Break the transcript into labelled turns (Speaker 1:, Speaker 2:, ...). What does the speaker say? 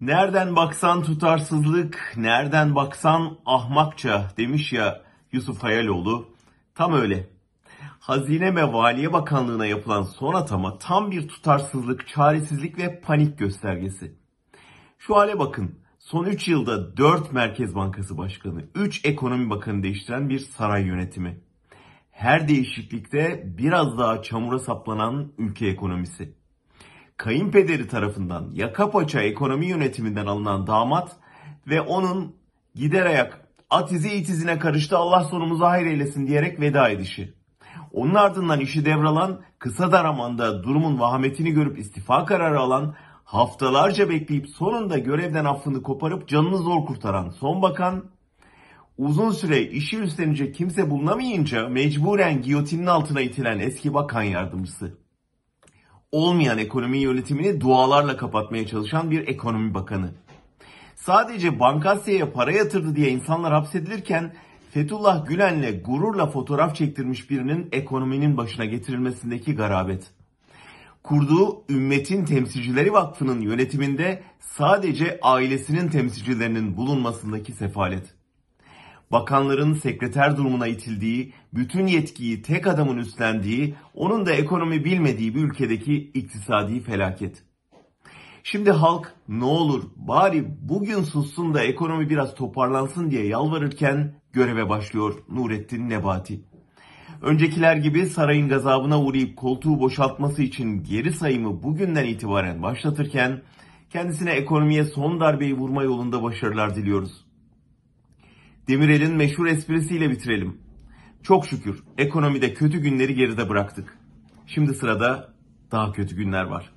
Speaker 1: Nereden baksan tutarsızlık, nereden baksan ahmakça demiş ya Yusuf Hayaloğlu. Tam öyle. Hazine ve Valiye Bakanlığı'na yapılan son atama tam bir tutarsızlık, çaresizlik ve panik göstergesi. Şu hale bakın. Son 3 yılda 4 Merkez Bankası Başkanı, 3 Ekonomi Bakanı değiştiren bir saray yönetimi. Her değişiklikte biraz daha çamura saplanan ülke ekonomisi kayınpederi tarafından yaka ekonomi yönetiminden alınan damat ve onun gider ayak at izi it izine karıştı Allah sonumuzu hayır eylesin diyerek veda edişi. Onun ardından işi devralan kısa daramanda durumun vahametini görüp istifa kararı alan haftalarca bekleyip sonunda görevden affını koparıp canını zor kurtaran son bakan uzun süre işi üstlenecek kimse bulunamayınca mecburen giyotinin altına itilen eski bakan yardımcısı olmayan ekonomi yönetimini dualarla kapatmaya çalışan bir ekonomi bakanı. Sadece Bankasya'ya para yatırdı diye insanlar hapsedilirken Fethullah Gülen'le gururla fotoğraf çektirmiş birinin ekonominin başına getirilmesindeki garabet. Kurduğu Ümmetin Temsilcileri Vakfı'nın yönetiminde sadece ailesinin temsilcilerinin bulunmasındaki sefalet bakanların sekreter durumuna itildiği, bütün yetkiyi tek adamın üstlendiği, onun da ekonomi bilmediği bir ülkedeki iktisadi felaket. Şimdi halk ne olur bari bugün sussun da ekonomi biraz toparlansın diye yalvarırken göreve başlıyor Nurettin Nebati. Öncekiler gibi sarayın gazabına uğrayıp koltuğu boşaltması için geri sayımı bugünden itibaren başlatırken kendisine ekonomiye son darbeyi vurma yolunda başarılar diliyoruz. Demirel'in meşhur esprisiyle bitirelim. Çok şükür ekonomide kötü günleri geride bıraktık. Şimdi sırada daha kötü günler var.